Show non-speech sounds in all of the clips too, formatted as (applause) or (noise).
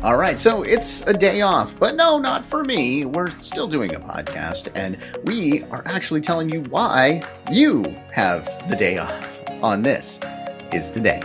All right, so it's a day off, but no, not for me. We're still doing a podcast, and we are actually telling you why you have the day off on This Is Today.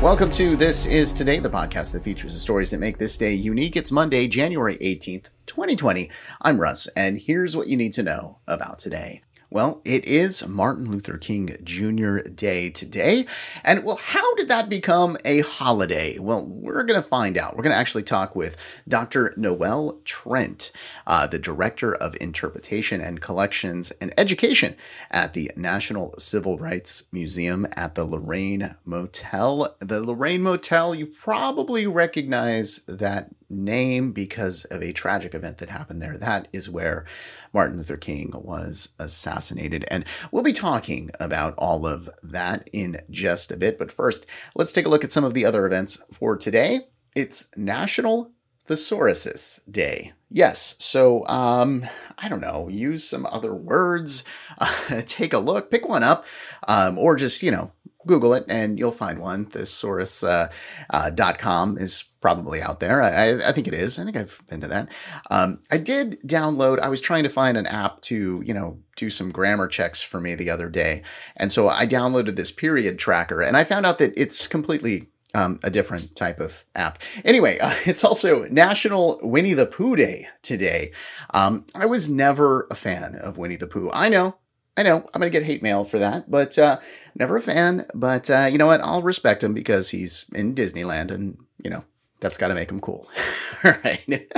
Welcome to This Is Today, the podcast that features the stories that make this day unique. It's Monday, January 18th, 2020. I'm Russ, and here's what you need to know about today. Well, it is Martin Luther King Jr. Day today. And well, how did that become a holiday? Well, we're going to find out. We're going to actually talk with Dr. Noelle Trent, uh, the Director of Interpretation and Collections and Education at the National Civil Rights Museum at the Lorraine Motel. The Lorraine Motel, you probably recognize that name because of a tragic event that happened there. That is where Martin Luther King was assassinated. And we'll be talking about all of that in just a bit. But first, let's take a look at some of the other events for today. It's National Thesauruses Day. Yes, so um, I don't know, use some other words, uh, (laughs) take a look, pick one up, um, or just, you know, Google it and you'll find one. Thesaurus.com uh, uh, is probably out there. I, I, think it is. I think I've been to that. Um, I did download, I was trying to find an app to, you know, do some grammar checks for me the other day. And so I downloaded this period tracker and I found out that it's completely um, a different type of app. Anyway, uh, (laughs) it's also National Winnie the Pooh Day today. Um, I was never a fan of Winnie the Pooh. I know, I know, I'm going to get hate mail for that, but uh, never a fan. But uh, you know what? I'll respect him because he's in Disneyland and, you know, that's got to make them cool. (laughs) All right. (laughs)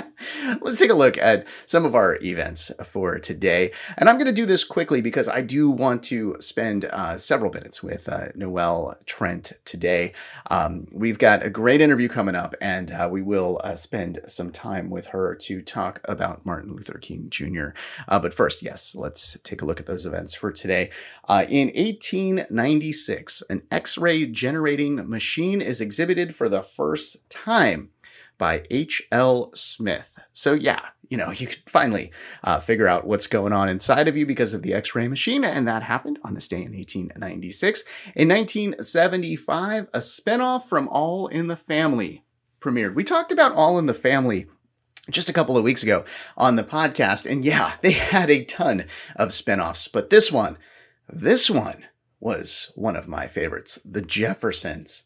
Let's take a look at some of our events for today. And I'm going to do this quickly because I do want to spend uh, several minutes with uh, Noelle Trent today. Um, we've got a great interview coming up, and uh, we will uh, spend some time with her to talk about Martin Luther King Jr. Uh, but first, yes, let's take a look at those events for today. Uh, in 1896, an X ray generating machine is exhibited for the first time by H.L. Smith. So, yeah, you know, you could finally uh, figure out what's going on inside of you because of the X ray machine. And that happened on this day in 1896. In 1975, a spinoff from All in the Family premiered. We talked about All in the Family just a couple of weeks ago on the podcast. And yeah, (laughs) they had a ton of spinoffs, but this one, this one was one of my favorites The Jeffersons.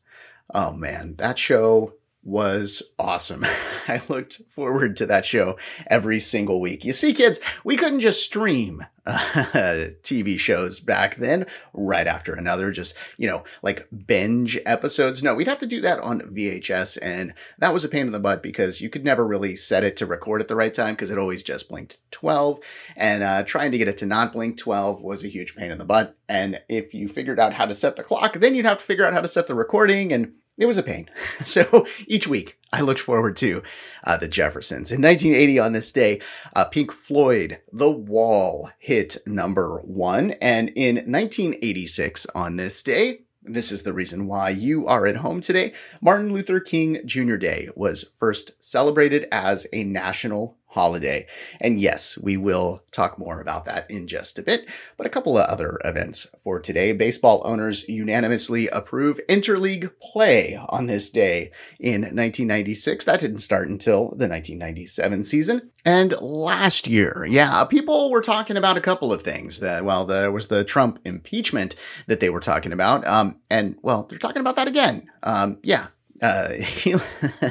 Oh man, that show was awesome. (laughs) I looked forward to that show every single week. You see, kids, we couldn't just stream uh, (laughs) TV shows back then, right after another, just, you know, like binge episodes. No, we'd have to do that on VHS. And that was a pain in the butt because you could never really set it to record at the right time because it always just blinked 12. And uh, trying to get it to not blink 12 was a huge pain in the butt. And if you figured out how to set the clock, then you'd have to figure out how to set the recording and it was a pain. (laughs) So each week I looked forward to uh, the Jeffersons. In 1980, on this day, uh, Pink Floyd, The Wall, hit number one. And in 1986, on this day, this is the reason why you are at home today. Martin Luther King Jr. Day was first celebrated as a national holiday. And yes, we will talk more about that in just a bit. But a couple of other events for today. Baseball owners unanimously approve interleague play on this day in 1996. That didn't start until the 1997 season. And last year, yeah, people were talking about a couple of things. That, well, there was the Trump impeachment that they were talking about. Um, and well, they're talking about that again. Um, yeah, uh, (laughs)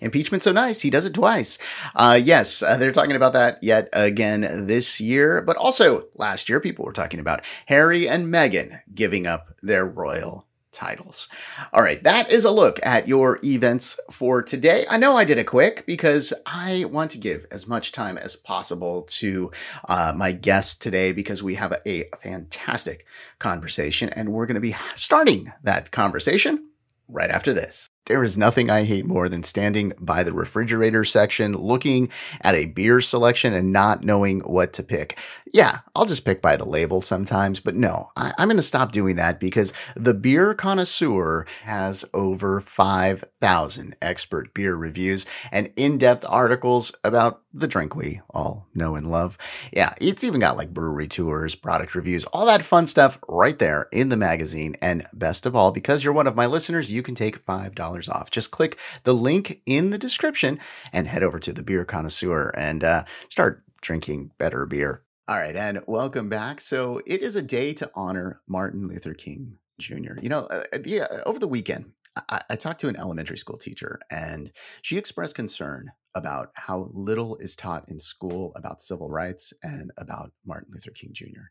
impeachment so nice he does it twice. Uh, yes uh, they're talking about that yet again this year but also last year people were talking about harry and meghan giving up their royal titles. All right that is a look at your events for today. I know i did it quick because i want to give as much time as possible to uh, my guest today because we have a, a fantastic conversation and we're going to be starting that conversation right after this There is nothing I hate more than standing by the refrigerator section, looking at a beer selection and not knowing what to pick. Yeah, I'll just pick by the label sometimes, but no, I, am going to stop doing that because the Beer Connoisseur has over 5,000 expert beer reviews and in depth articles about the drink we all know and love. Yeah, it's even got like brewery tours, product reviews, all that fun stuff right there in the magazine. And best of all, because you're one of my listeners, you can take $5 off. Just click the link in the description and head over to the Beer Connoisseur and uh, start drinking better beer. All right, and welcome back. So it is a day to honor Martin Luther King Jr. You know, uh, yeah, uh, over the weekend, I, I talked to an elementary school teacher, and she expressed concern about how little is taught in school about civil rights and about Martin Luther King Jr.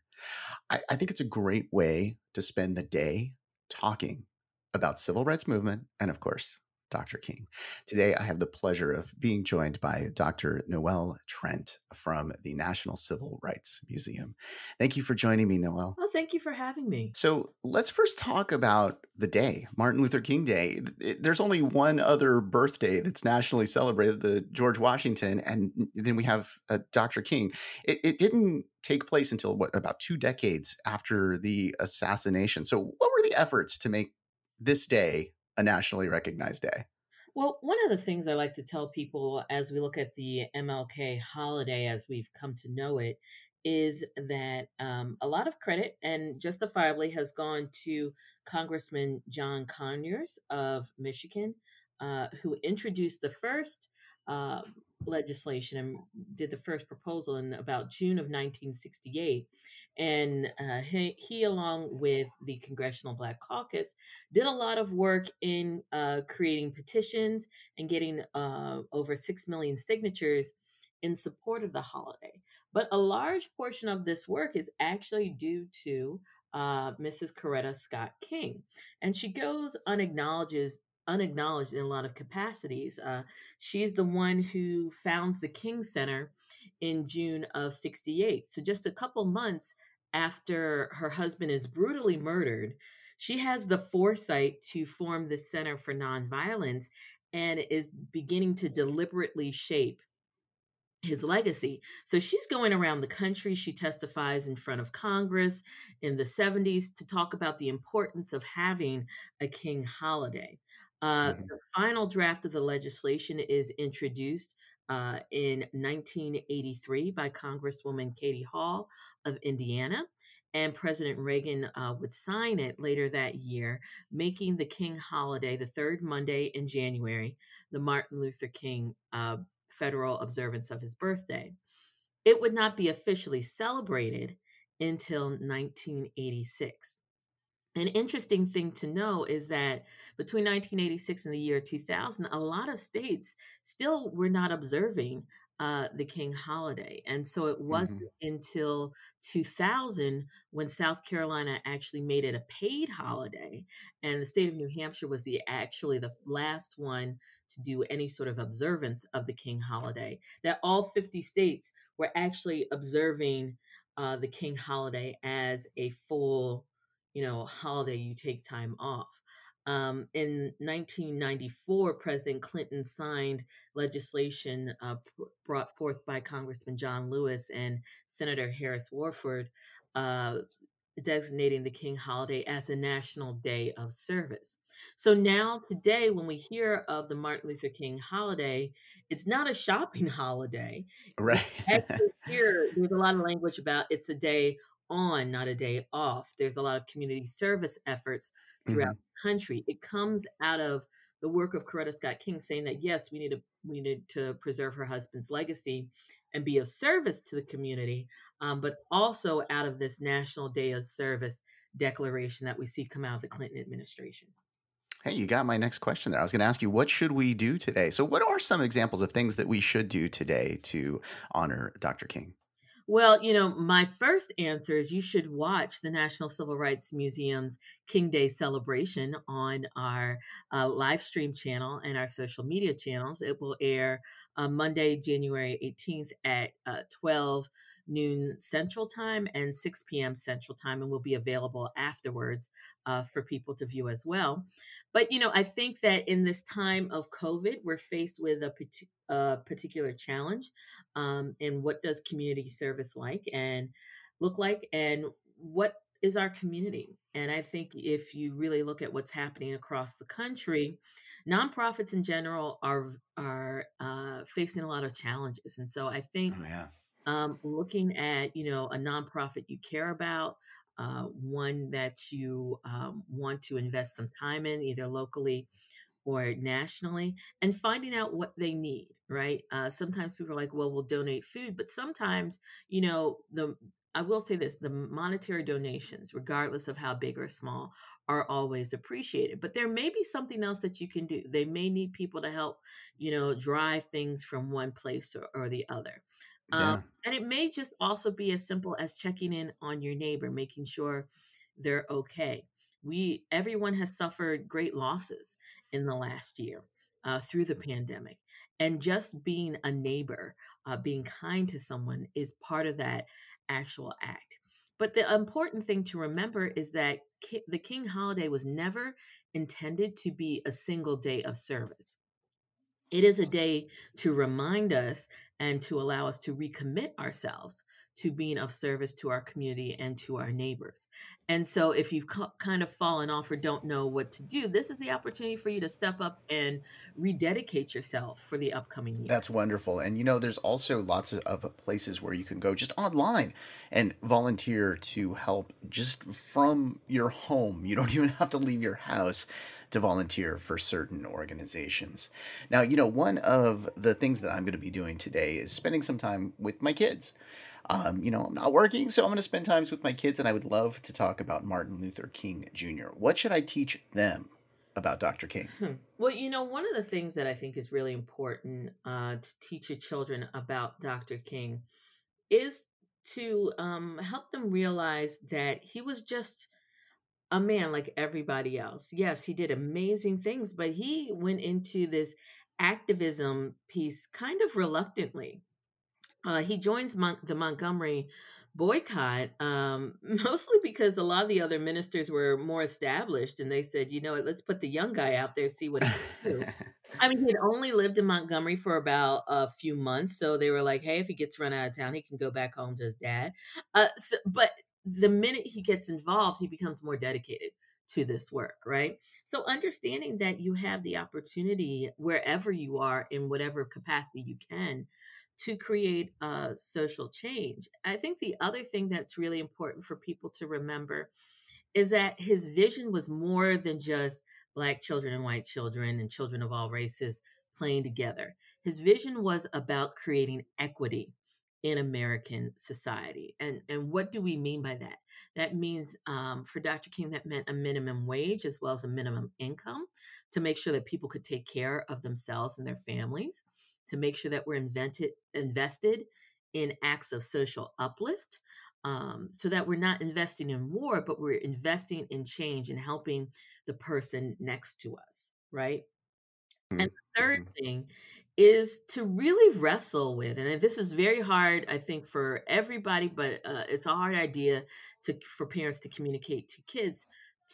I, I think it's a great way to spend the day talking about civil rights movement and, of course, Dr. King. Today, I have the pleasure of being joined by Dr. Noelle Trent from the National Civil Rights Museum. Thank you for joining me, Noelle. Well, thank you for having me. So, let's first talk about the day, Martin Luther King Day. There's only one other birthday that's nationally celebrated, the George Washington, and then we have uh, Dr. King. It, it didn't take place until what about two decades after the assassination. So, what were the efforts to make this day a nationally recognized day? Well, one of the things I like to tell people as we look at the MLK holiday as we've come to know it is that um, a lot of credit and justifiably has gone to Congressman John Conyers of Michigan, uh, who introduced the first uh, legislation and did the first proposal in about June of 1968. And uh, he, he, along with the Congressional Black Caucus, did a lot of work in uh, creating petitions and getting uh, over 6 million signatures in support of the holiday. But a large portion of this work is actually due to uh, Mrs. Coretta Scott King. And she goes unacknowledged unacknowledged in a lot of capacities. Uh, she's the one who founds the King Center in June of 68. So just a couple months after her husband is brutally murdered, she has the foresight to form the Center for Nonviolence and is beginning to deliberately shape his legacy. So she's going around the country. She testifies in front of Congress in the 70s to talk about the importance of having a king holiday. Uh, mm-hmm. The final draft of the legislation is introduced uh, in 1983 by Congresswoman Katie Hall of Indiana. And President Reagan uh, would sign it later that year, making the King holiday the third Monday in January, the Martin Luther King uh, federal observance of his birthday. It would not be officially celebrated until 1986. An interesting thing to know is that between 1986 and the year 2000, a lot of states still were not observing uh, the King holiday. And so it wasn't mm-hmm. until 2000 when South Carolina actually made it a paid holiday. And the state of New Hampshire was the actually the last one to do any sort of observance of the King holiday, that all 50 states were actually observing uh, the King holiday as a full you know, holiday you take time off. Um, in 1994, President Clinton signed legislation uh, brought forth by Congressman John Lewis and Senator Harris Wofford, uh, designating the King holiday as a national day of service. So now, today, when we hear of the Martin Luther King holiday, it's not a shopping (laughs) holiday. Right. (laughs) here, there's a lot of language about it's a day on, not a day off. There's a lot of community service efforts throughout mm-hmm. the country. It comes out of the work of Coretta Scott King saying that yes, we need to we need to preserve her husband's legacy and be of service to the community, um, but also out of this National Day of Service declaration that we see come out of the Clinton administration. Hey, you got my next question there. I was going to ask you, what should we do today? So, what are some examples of things that we should do today to honor Dr. King? Well, you know, my first answer is you should watch the National Civil Rights Museum's King Day celebration on our uh, live stream channel and our social media channels. It will air uh, Monday, January 18th at uh, 12 noon Central Time and 6 p.m. Central Time, and will be available afterwards uh, for people to view as well. But you know, I think that in this time of COVID, we're faced with a, a particular challenge. Um, and what does community service like and look like, and what is our community? And I think if you really look at what's happening across the country, nonprofits in general are are uh, facing a lot of challenges. And so I think Oh yeah. um, looking at you know a nonprofit you care about uh, one that you um, want to invest some time in either locally or nationally and finding out what they need right? Uh, sometimes people are like well we'll donate food but sometimes you know the i will say this the monetary donations regardless of how big or small are always appreciated but there may be something else that you can do. They may need people to help you know drive things from one place or, or the other. Um, and it may just also be as simple as checking in on your neighbor making sure they're okay. We everyone has suffered great losses in the last year uh, through the pandemic. And just being a neighbor, uh, being kind to someone is part of that actual act. But the important thing to remember is that ki- the King holiday was never intended to be a single day of service. It is a day to remind us and to allow us to recommit ourselves to being of service to our community and to our neighbors. And so, if you've kind of fallen off or don't know what to do, this is the opportunity for you to step up and rededicate yourself for the upcoming year. That's wonderful. And you know, there's also lots of places where you can go just online and volunteer to help just from your home. You don't (laughs) even have to leave your house to volunteer for certain organizations. Now, you know, one of the things that I'm going to be doing today is spending some time with my kids. Um, you know, I'm not working, so I'm going to spend times with my kids, and I would love to talk about Martin Luther King Jr. What should I teach them about Dr. King? Hmm. Well, you know, one of the things that I think is really important uh, to teach your children about Dr. King is to um, help them realize that he was just a man like everybody else. Yes, he did amazing things, but he went into this activism piece kind of reluctantly. Uh, he joins Mon- the Montgomery boycott um, (laughs) mostly because a lot of the other ministers were more established and they said, you know what, let's put the young guy out there, see what he can do. (laughs) I mean, he had only lived in Montgomery for about a few months, so they were like, "Hey, if he gets run out of town, he can go back home to his dad." Uh, so, but the minute he gets involved, he becomes more dedicated to this work, right? So, understanding that you have the opportunity wherever you are, in whatever capacity you can, to create a social change. I think the other thing that's really important for people to remember is that his vision was more than just black children and white children and children of all races playing together. His vision was about creating equity in American society. And, and what do we mean by that? That means um, for Dr. King, that meant a minimum wage as well as a minimum income to make sure that people could take care of themselves and their families, to make sure that we're invented, invested in acts of social uplift um, so that we're not investing in war, but we're investing in change and helping the person next to us, right? And the third Mhm. thing is to really wrestle with, and this is very hard, I think, for everybody, but uh, it's a hard idea to for parents to communicate to kids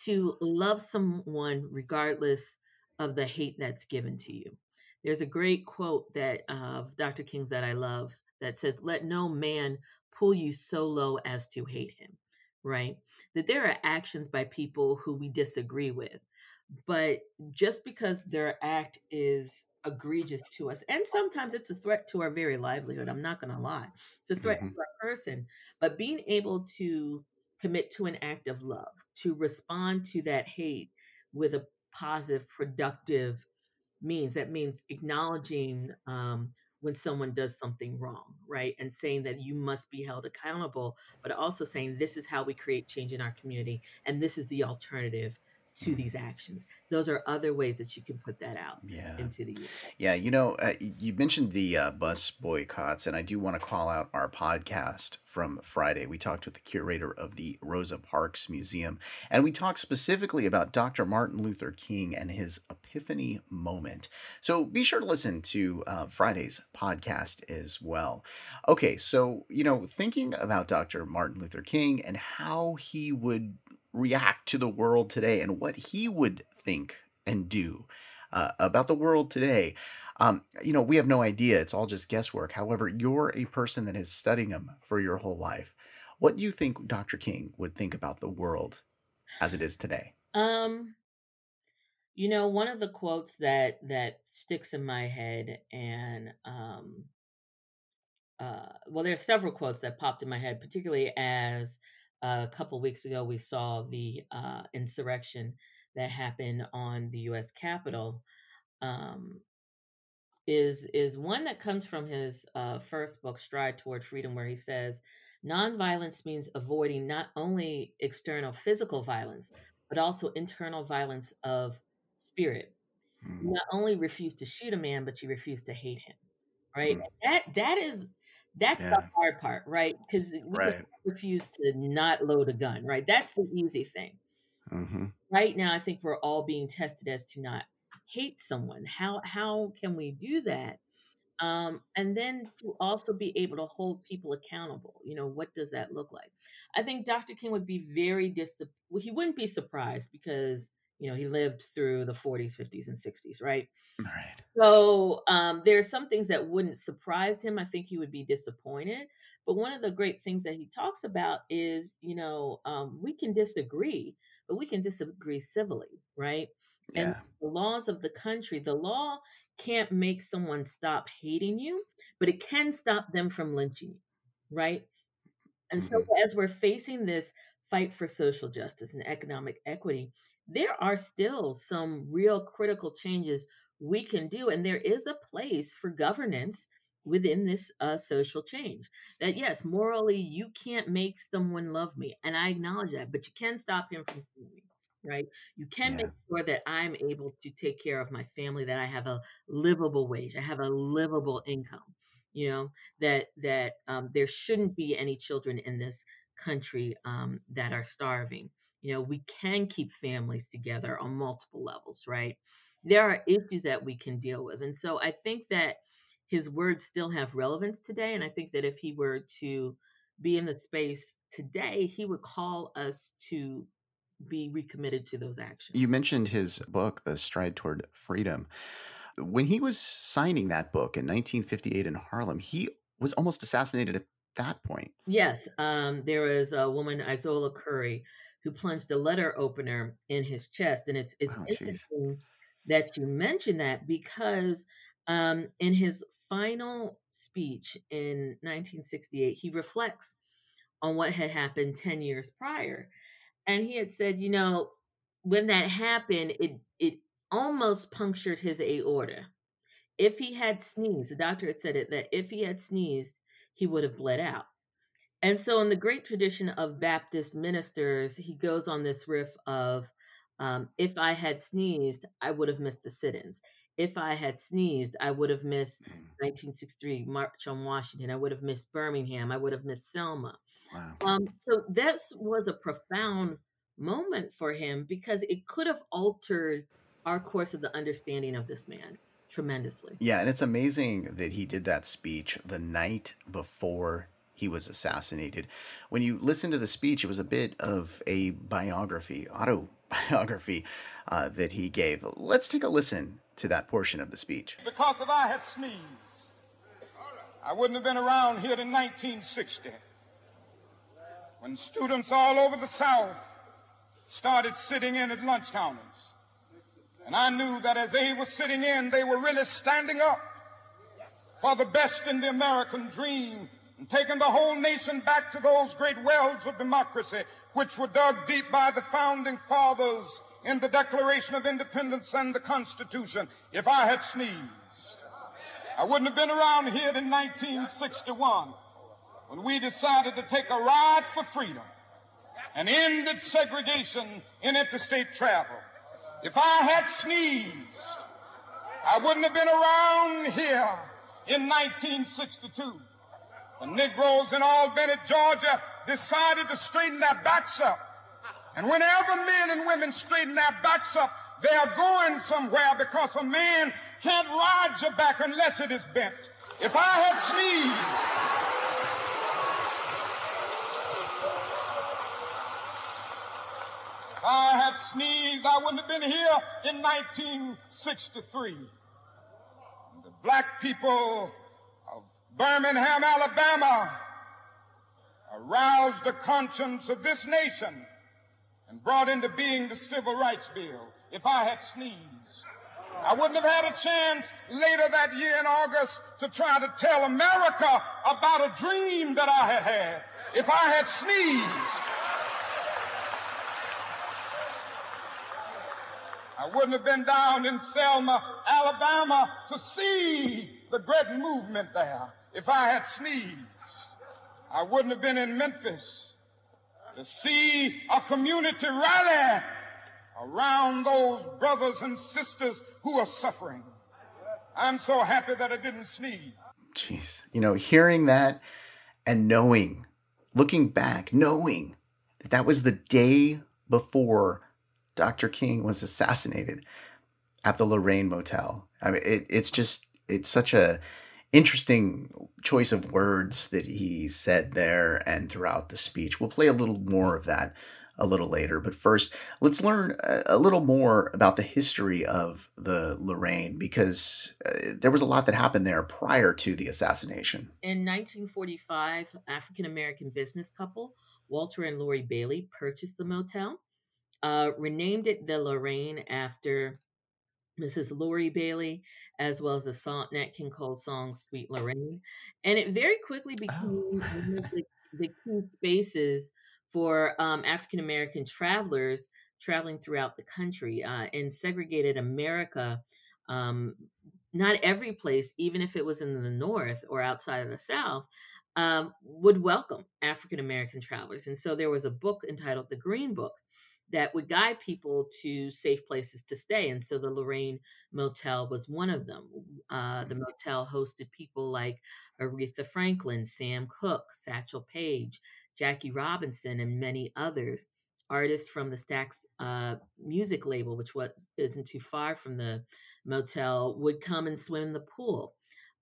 to love someone regardless of the hate that's given to you. There's a great quote that uh, of Dr. King's that I love that says, "Let no man pull you so low as to hate him." Right? That there are actions by people who we disagree with but just because their act is egregious to us and sometimes it's a threat to our very livelihood i'm not going to lie it's a threat to Mhm. our person but being able to commit to an act of love to respond to that hate with a positive productive means that means acknowledging um, when someone does something wrong right? And saying that you must be held accountable but also saying this is how we create change in our community and this is the alternative to these actions those are other ways that you can put that out Yeah. into the universe Yeah, you know, uh, you mentioned the uh, bus boycotts, and I do want to call out our podcast from Friday. We talked with the curator of the Rosa Parks Museum, and we talked specifically about Dr. Martin Luther King and his epiphany moment. So be sure to listen to uh, Friday's podcast as well. Okay, so, you know, thinking about Dr. Martin Luther King and how he would react to the world today and what he would think and do uh, about the world today. Um, you know, we have no idea. It's all just guesswork. However, you're a person that is studying him for your whole life. What do you think Dr. King would think about the world as it is today? Um, you know, one of the quotes that that sticks in my head, and um, uh, well, there's several quotes that popped in my head, particularly as uh, a couple weeks ago we saw the uh, insurrection that happened on the U.S. Capitol. Um, is is one that comes from his uh, first book, Stride Toward Freedom, where he says, "Nonviolence means avoiding not only external physical violence, but also internal violence of spirit. You Mm, not only refuse to shoot a man, but you refuse to hate him." Right? mm, That that is that's the hard part, right? Because we right. refuse to not load a gun, right? That's the easy thing. hmm Right now, I think we're all being tested as to not hate someone. How how can we do that? um, and then to also be able to hold people accountable. You know, what does that look like? I think Dr. King would be very dis. Well, he wouldn't be surprised because you know he lived through the 40s, 50s, and 60s, right? Right. So um, there are some things that wouldn't surprise him. I think he would be disappointed. But one of the great things that he talks about is, you know, um, we can disagree, but we can disagree civilly, right? And Yeah. the laws of the country, the law can't make someone stop hating you, but it can stop them from lynching you, right? And so, hmm as we're facing this fight for social justice and economic equity, there are still some real critical changes we can do. And there is a place for governance within this uh, social change. That, yes, morally, you can't make someone love me. And I acknowledge that, but you can stop him from doing me. Right. You can make sure that I'm able to take care of my family, that I have a livable wage, I have a livable income, you know, that that um, there shouldn't be any children in this country um, that are starving. You know, we can keep families together on multiple levels, right? There are issues that we can deal with, and so I think that his words still have relevance today. And I think that if he were to be in the space today, he would call us to be recommitted to those actions. You mentioned his book, The Stride Toward Freedom. When he was signing that book in 1958 in Harlem, he was almost assassinated at that point. Yes, um, there was a woman, Izola Curry, who plunged a letter opener in his chest, and it's it's Oh, interesting that you mention that because um, in his final speech in 1968, he reflects on what had happened 10 years prior, and he had said, you know, when that happened, it it almost punctured his aorta. If he had sneezed, the doctor had said it that if he had sneezed, he would have bled out. And so, in the great tradition of Baptist ministers, he goes on this riff of, um, if I had sneezed, I would have missed the sit ins. If I had sneezed, I would have missed Mm, 1963 March on Washington. I would have missed Birmingham. I would have missed Selma. Wow. Um, so, this was a profound moment for him because it could have altered our course of the understanding of this man tremendously. Yeah, and it's amazing that he did that speech the night before he was assassinated. When you listen to the speech, it was a bit of a biography, autobiography (laughs) uh, that he gave. Let's take a listen to that portion of the speech. Because if I had sneezed, I wouldn't have been around here in 1960 when students all over the South started sitting in at lunch counters. And I knew that as they were sitting in, they were really standing up for the best in the American dream and taking the whole nation back to those great wells of democracy which were dug deep by the founding fathers in the Declaration of Independence and the Constitution. If I had sneezed, I wouldn't have been around here in 1961 when we decided to take a ride for freedom and ended segregation in interstate travel. If I had sneezed, I wouldn't have been around here in 1962. The Negroes in Albany, Georgia decided to straighten their backs up. And whenever men and women straighten their backs up, they're going somewhere because a man can't ride your back unless it is bent. If I had sneezed, I had sneezed, I wouldn't have been here in 1963. The black people Birmingham, Alabama aroused the conscience of this nation and brought into being the Civil Rights Bill. If I had sneezed, I wouldn't have had a chance later that year in August to try to tell America about a dream that I had had. If I had sneezed, I wouldn't have been down in Selma, Alabama to see the great movement there. If I had sneezed, I wouldn't have been in Memphis to see a community rally around those brothers and sisters who are suffering. I'm so happy that I didn't sneeze. Jeez. You know, hearing that and knowing, looking back, knowing that that was the day before Dr. King was assassinated at the Lorraine Motel. I mean, it, it's just, it's such a interesting choice of words that he said there and throughout the speech. We'll play a little more of that a little later. But first, let's learn a little more about the history of the Lorraine because uh, there was a lot that happened there prior to the assassination. In 1945, African American business couple Walter and Loree Bailey purchased the motel, uh, renamed it the Lorraine after Mrs. Loree Bailey, as well as the song Nat King Cole song "Sweet Lorraine," and it very quickly became Oh. one of the, (laughs) the key spaces for um, African American travelers traveling throughout the country. Uh, in segregated America, um, not every place, even if it was in the North or outside of the South, um, would welcome African American travelers. And so there was a book entitled The Green Book that would guide people to safe places to stay. And so the Lorraine Motel was one of them. Uh, the motel hosted people like Aretha Franklin, Sam Cooke, Satchel Paige, Jackie Robinson, and many others. Artists from the Stax uh, music label, which was isn't too far from the motel, would come and swim in the pool.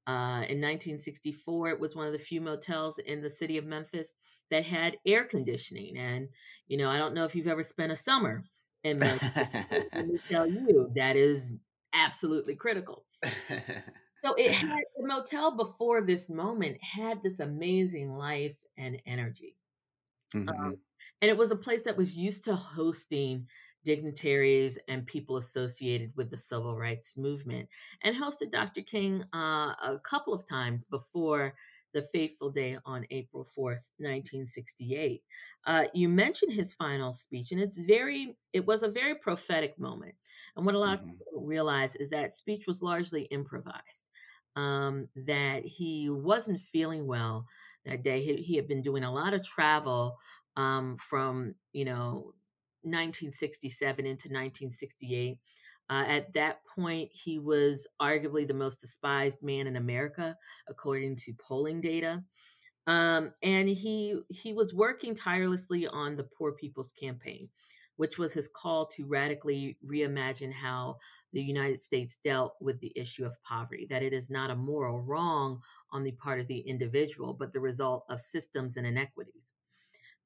Uh, in 1964, it was one of the few motels in the city of Memphis that had air conditioning. And, you know, I don't know if you've ever spent a summer in but Let me tell you, that is absolutely critical. (laughs) So it had the motel before this moment had this amazing life and energy. Mhm. Um, and it was a place that was used to hosting dignitaries and people associated with the civil rights movement and hosted Dr. King uh, a couple of times before the fateful day on April 4th, 1968. Uh, you mentioned his final speech, and it's very, it was a very prophetic moment. And what a lot of Mhm. people realize is that speech was largely improvised, um, that he wasn't feeling well that day. He, he had been doing a lot of travel um, from, you know, 1967 into 1968. Uh, at that point, he was arguably the most despised man in America, according to polling data. Um, and he he was working tirelessly on the Poor People's Campaign, which was his call to radically reimagine how the United States dealt with the issue of poverty. That it is not a moral wrong on the part of the individual, but the result of systems and inequities.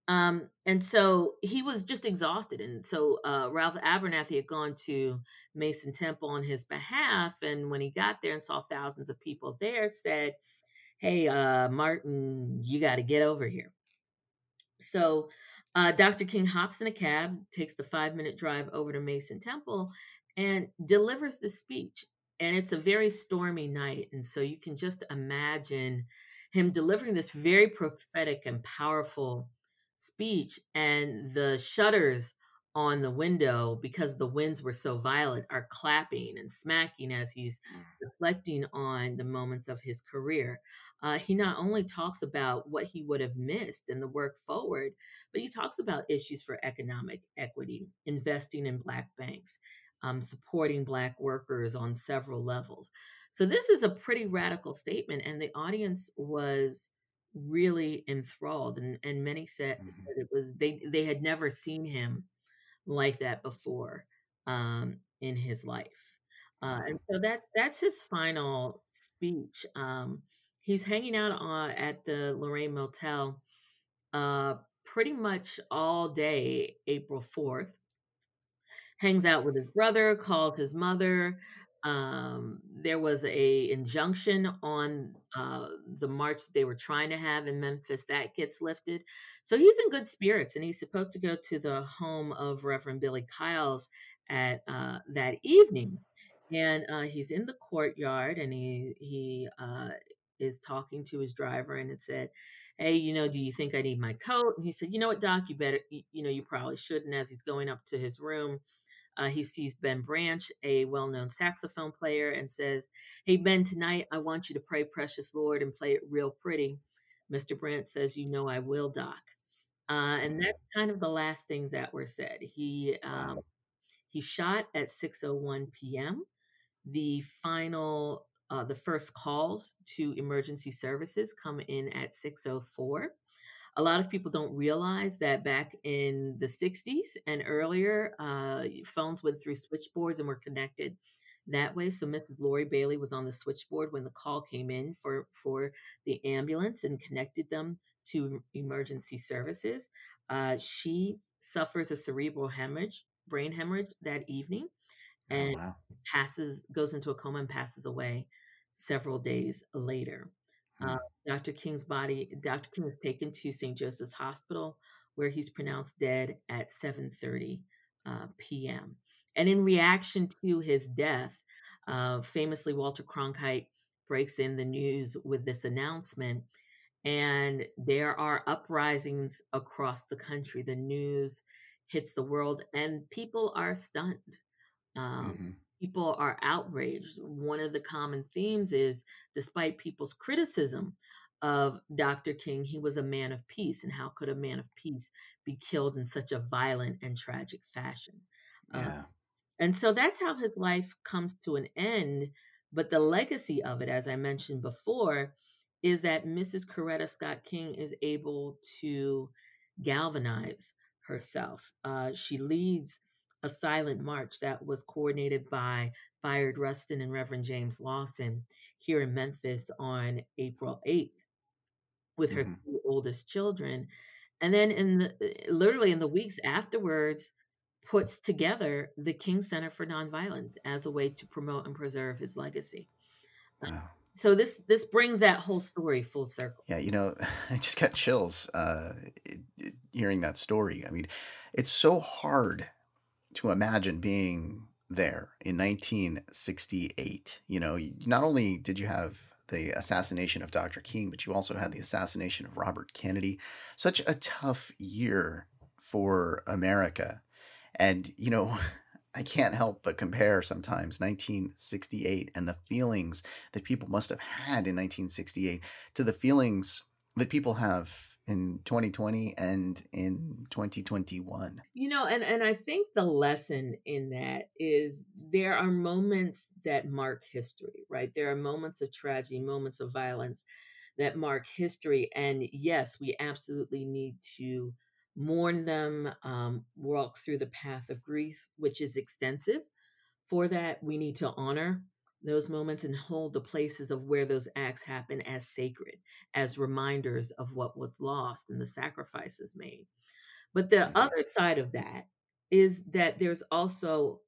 Um, and so he was just exhausted. And so uh, Ralph Abernathy had gone to Mason Temple on his behalf. And when he got there and saw thousands of people there, said, Hey, uh, Martin, you got to get over here. So uh, Dr. King hops in a cab, takes the five minute drive over to Mason Temple, and delivers the speech. And it's a very stormy night. And so you can just imagine him delivering this very prophetic and powerful speech. And the shutters on the window, because the winds were so violent, are clapping and smacking as he's reflecting on the moments of his career. Uh, he not only talks about what he would have missed and the work forward, but he talks about issues for economic equity, investing in Black banks, um, supporting Black workers on several levels. So, this is a pretty radical statement, and the audience was really enthralled. And, and many said, Mhm. said it was they, they had never seen him like that before. um, in his life. Uh, and so that that's his final speech. Um, he's hanging out on, at the Lorraine Motel uh, pretty much all day, April 4th. Hangs out with his brother, calls his mother. Um, there was a injunction on uh, the march that they were trying to have in Memphis that gets lifted. So he's in good spirits, and he's supposed to go to the home of Reverend Billy Kyles at uh, that evening. And uh, he's in the courtyard, and he he uh, is talking to his driver, and it said, "Hey, you know, do you think I need my coat?" And he said, "You know what, Doc? You better, you, you know, you probably shouldn't." As he's going up to his room, uh, he sees Ben Branch, a well known saxophone player, and says, Hey, Ben, tonight I want you to pray Precious Lord and play it real pretty. Mr. Branch says, You know I will, Doc. Uh, and that's kind of the last things that were said. He um, he shot at 6:01 p.m. The final, uh, the first calls to emergency services come in at 6:04 a lot of people don't realize that back in the 60s and earlier, uh, phones went through switchboards and were connected that way. So Mrs. Loree Bailey was on the switchboard when the call came in for, for the ambulance and connected them to emergency services. Uh, she suffers a cerebral hemorrhage, brain hemorrhage that evening, oh, and oh, wow. passes, goes into a coma and passes away several days later. Uh, Dr. King's body, Dr. King is taken to St. Joseph's Hospital, where he's pronounced dead at 7:30 uh, p.m. And in reaction to his death, uh, famously Walter Cronkite breaks in the news with this announcement, and there are uprisings across the country. The news hits the world, and people are stunned. Um, mm-hmm people are outraged. One of the common themes is despite people's criticism of Dr. King, he was a man of peace. And how could a man of peace be killed in such a violent and tragic fashion? Uh, yeah. and so that's how his life comes to an end. But the legacy of it, as I mentioned before, is that Mrs. Coretta Scott King is able to galvanize herself. Uh, she leads a silent march that was coordinated by Bayard Rustin and Reverend James Lawson here in Memphis on April 8th with her mm-hmm. oldest children. And then in the eh, literally in the weeks afterwards, puts together the King Center for Nonviolence as a way to promote and preserve his legacy. Uh, wow. So this this brings that whole story full circle. Yeah, you know, (laughs) I just got chills uh, hearing that story. I mean, it's so hard to imagine being there in 1968. You know, not only did you have the assassination of Dr. King, but you also had the assassination of Robert Kennedy. Such a tough year for America. And, you know, (laughs) I can't help but compare sometimes 1968 and the feelings that people must have had in 1968 to the feelings that people have in 2020 and in 2021 you know and and i think the lesson in that is there are moments that mark history right? There are moments of tragedy moments of violence that mark history and yes we absolutely need to mourn them um, walk through the path of grief which is extensive. For that we need to honor those moments and hold the places of where those acts happen as sacred, as reminders of what was lost and the sacrifices made. But the mm-hmm. other side of that is that there's also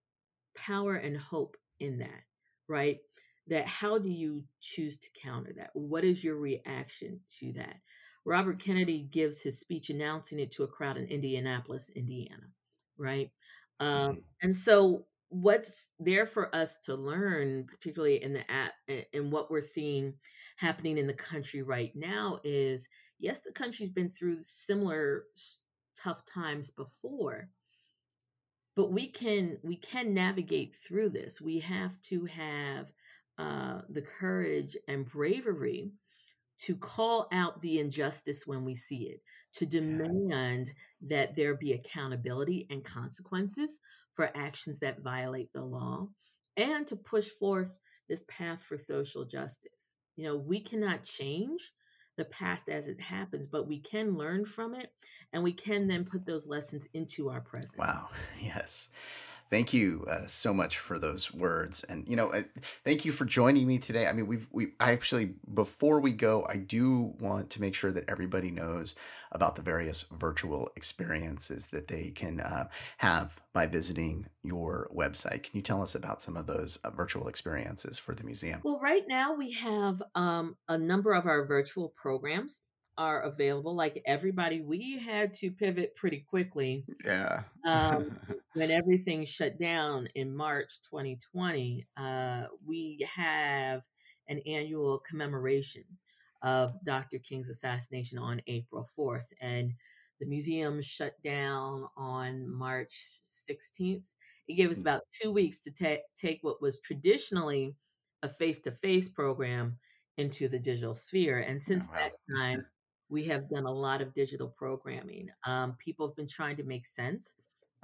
power and hope in that, right? That how do you choose to counter that? What is your reaction to that? Robert Kennedy gives his speech announcing it to a crowd in Indianapolis, Indiana, right? Um, mm-hmm. and so what's there for us to learn, particularly in the app and what we're seeing happening in the country right now is yes, the country's been through similar tough times before, but we can we can navigate through this. We have to have uh, the courage and bravery to call out the injustice when we see it, to demand that there be accountability and consequences for actions that violate the law and to push forth this path for social justice. You know, we cannot change the past as it happens, but we can learn from it and we can then put those lessons into our present. Wow. (laughs) Yes. Thank you uh, so much for those words, and you know, uh, thank you for joining me today. I mean, we've we I actually before we go, I do want to make sure that everybody knows about the various virtual experiences that they can uh, have by visiting your website. Can you tell us about some of those uh, virtual experiences for the museum? Well, right now we have um, a number of our virtual programs are available. Like everybody, we had to pivot pretty quickly. Yeah. um, (laughs) when everything shut down in March 2020, uh, we have an annual commemoration of Dr. King's assassination on April 4th. And the museum shut down on March 16th. It gave us mm. about two weeks to ta- take what was traditionally a face to face program into the digital sphere. And since oh, wow. that time, we have done a lot of digital programming. Um, people have been trying to make sense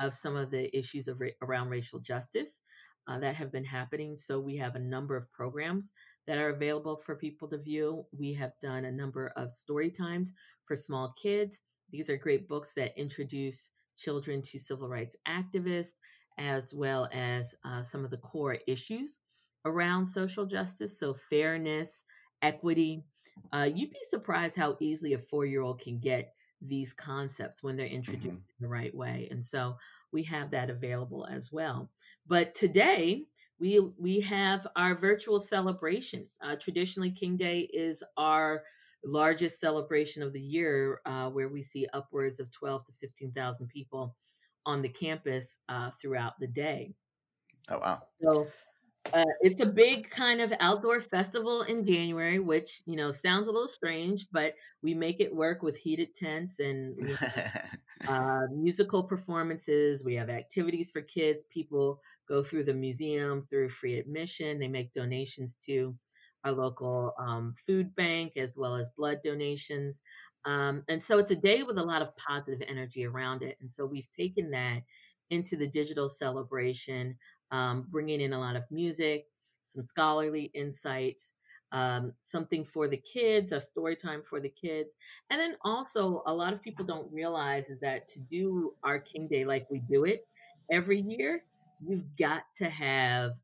of some of the issues of ra- around racial justice uh, that have been happening. So we have a number of programs that are available for people to view. We have done a number of story times for small kids. These are great books that introduce children to civil rights activists, as well as uh, some of the core issues around social justice. So, fairness, equity, uh, you'd be surprised how easily a four year old can get these concepts when they're introduced mm-hmm. in the right way. And so we have that available as well. But today, we we have our virtual celebration. Uh, traditionally, King Day is our largest celebration of the year, uh, where we see upwards of twelve to fifteen thousand people on the campus uh, throughout the day. Oh wow! So uh, it's a big kind of outdoor festival in January, which you know sounds a little strange, but we make it work with heated tents and (laughs) uh, musical performances. We have activities for kids. People go through the museum through free admission. They make donations to our local um, food bank as well as blood donations. Um, and so it's a day with a lot of positive energy around it. And so we've taken that into the digital celebration um, bringing in a lot of music, some scholarly insights, um, something for the kids, a story time for the kids. And then also, a lot of people don't realize that to do our King Day like we do it every year, you've got to have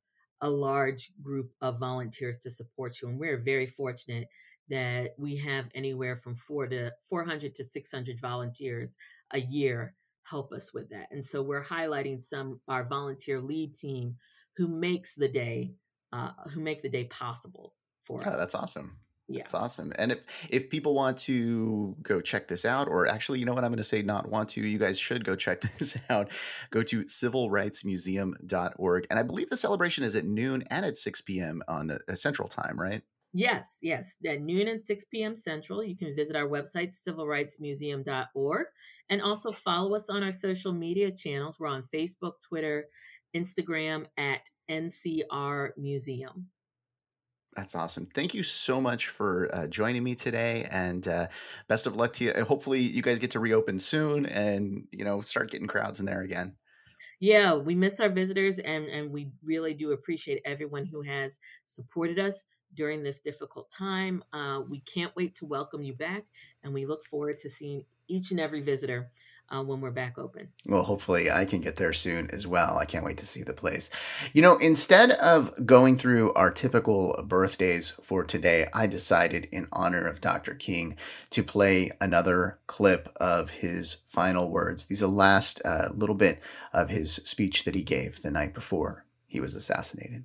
a large group of volunteers to support you. And we're very fortunate that we have anywhere from four to 400 to 600 volunteers a year help us with that. And so we're highlighting some our volunteer lead team who makes the day uh, who make the day possible for oh, us. That's awesome. Yeah. That's awesome. And if if people want to go check this out, or actually, you know what I'm going to say, not want to, you guys should go check (laughs) this out. Go to civilrightsmuseum.org. And I believe the celebration is at noon and at 6 p.m. on the uh, Central Time, right? Yes, yes. At noon and 6 p.m. Central, you can visit our website, civilrightsmuseum.org, and also follow us on our social media channels. We're on Facebook, Twitter, Instagram at NCR Museum. That's awesome. Thank you so much for uh, joining me today, and uh, best of luck to you. Hopefully, you guys get to reopen soon, and you know start getting crowds in there again. Yeah, we miss our visitors, and and we really do appreciate everyone who has supported us during this difficult time. Uh, we can't wait to welcome you back, and we look forward to seeing each and every visitor uh, when we're back open. Well, hopefully I can get there soon as well. I can't wait to see the place. You know, instead of going through our typical birthdays for today, I decided in honor of Dr. King to play another clip of his final words. These are the last uh, little bit of his speech that he gave the night before he was assassinated.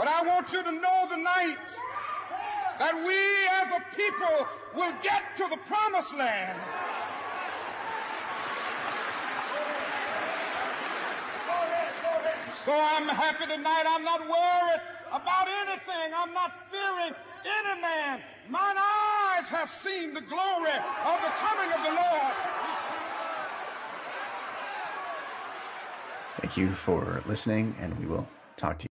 But I want you to know tonight that we as a people will get to the promised land. So I'm happy tonight. I'm not worried about anything. I'm not fearing any man. Mine eyes have seen the glory of the coming of the Lord. Thank you for listening, and we will talk to you.